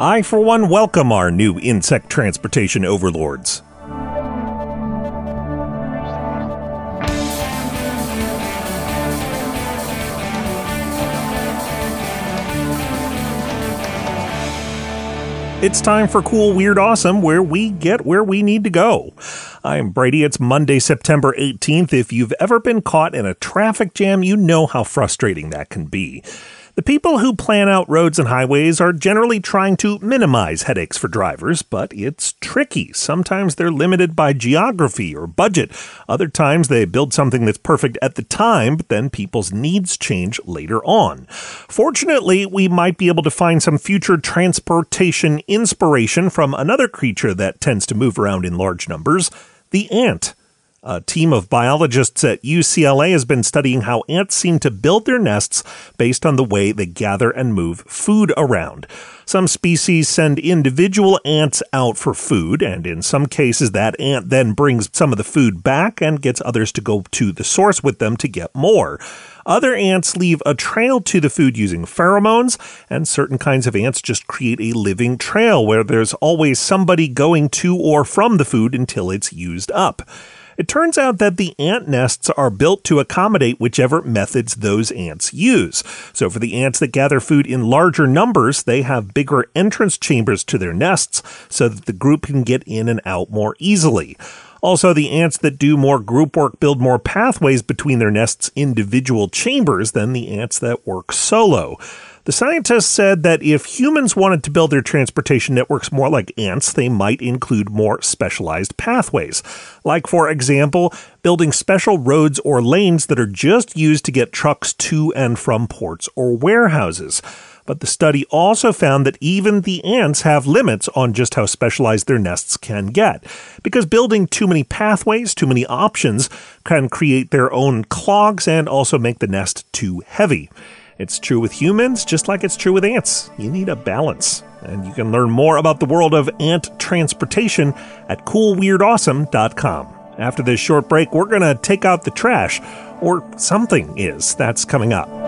I, for one, welcome our new insect transportation overlords. It's time for Cool, Weird, Awesome, where we get where we need to go. I'm Brady. It's Monday, September 18th. If you've ever been caught in a traffic jam, you know how frustrating that can be. The people who plan out roads and highways are generally trying to minimize headaches for drivers, but it's tricky. Sometimes they're limited by geography or budget. Other times they build something that's perfect at the time, but then people's needs change later on. Fortunately, we might be able to find some future transportation inspiration from another creature that tends to move around in large numbers the ant. A team of biologists at UCLA has been studying how ants seem to build their nests based on the way they gather and move food around. Some species send individual ants out for food, and in some cases, that ant then brings some of the food back and gets others to go to the source with them to get more. Other ants leave a trail to the food using pheromones, and certain kinds of ants just create a living trail where there's always somebody going to or from the food until it's used up. It turns out that the ant nests are built to accommodate whichever methods those ants use. So for the ants that gather food in larger numbers, they have bigger entrance chambers to their nests so that the group can get in and out more easily. Also, the ants that do more group work build more pathways between their nests' individual chambers than the ants that work solo. The scientists said that if humans wanted to build their transportation networks more like ants, they might include more specialized pathways. Like, for example, building special roads or lanes that are just used to get trucks to and from ports or warehouses. But the study also found that even the ants have limits on just how specialized their nests can get. Because building too many pathways, too many options, can create their own clogs and also make the nest too heavy. It's true with humans, just like it's true with ants. You need a balance. And you can learn more about the world of ant transportation at coolweirdawesome.com. After this short break, we're going to take out the trash, or something is. That's coming up.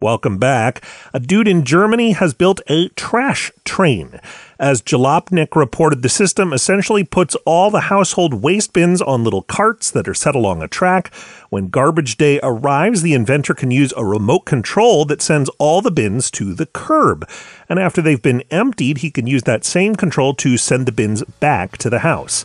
Welcome back. A dude in Germany has built a trash train. As Jalopnik reported, the system essentially puts all the household waste bins on little carts that are set along a track. When garbage day arrives, the inventor can use a remote control that sends all the bins to the curb. And after they've been emptied, he can use that same control to send the bins back to the house.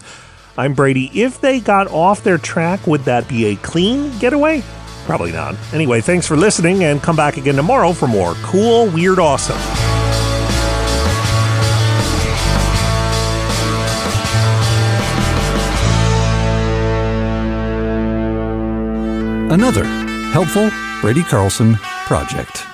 I'm Brady. If they got off their track, would that be a clean getaway? Probably not. Anyway, thanks for listening and come back again tomorrow for more cool, weird, awesome. Another helpful Brady Carlson project.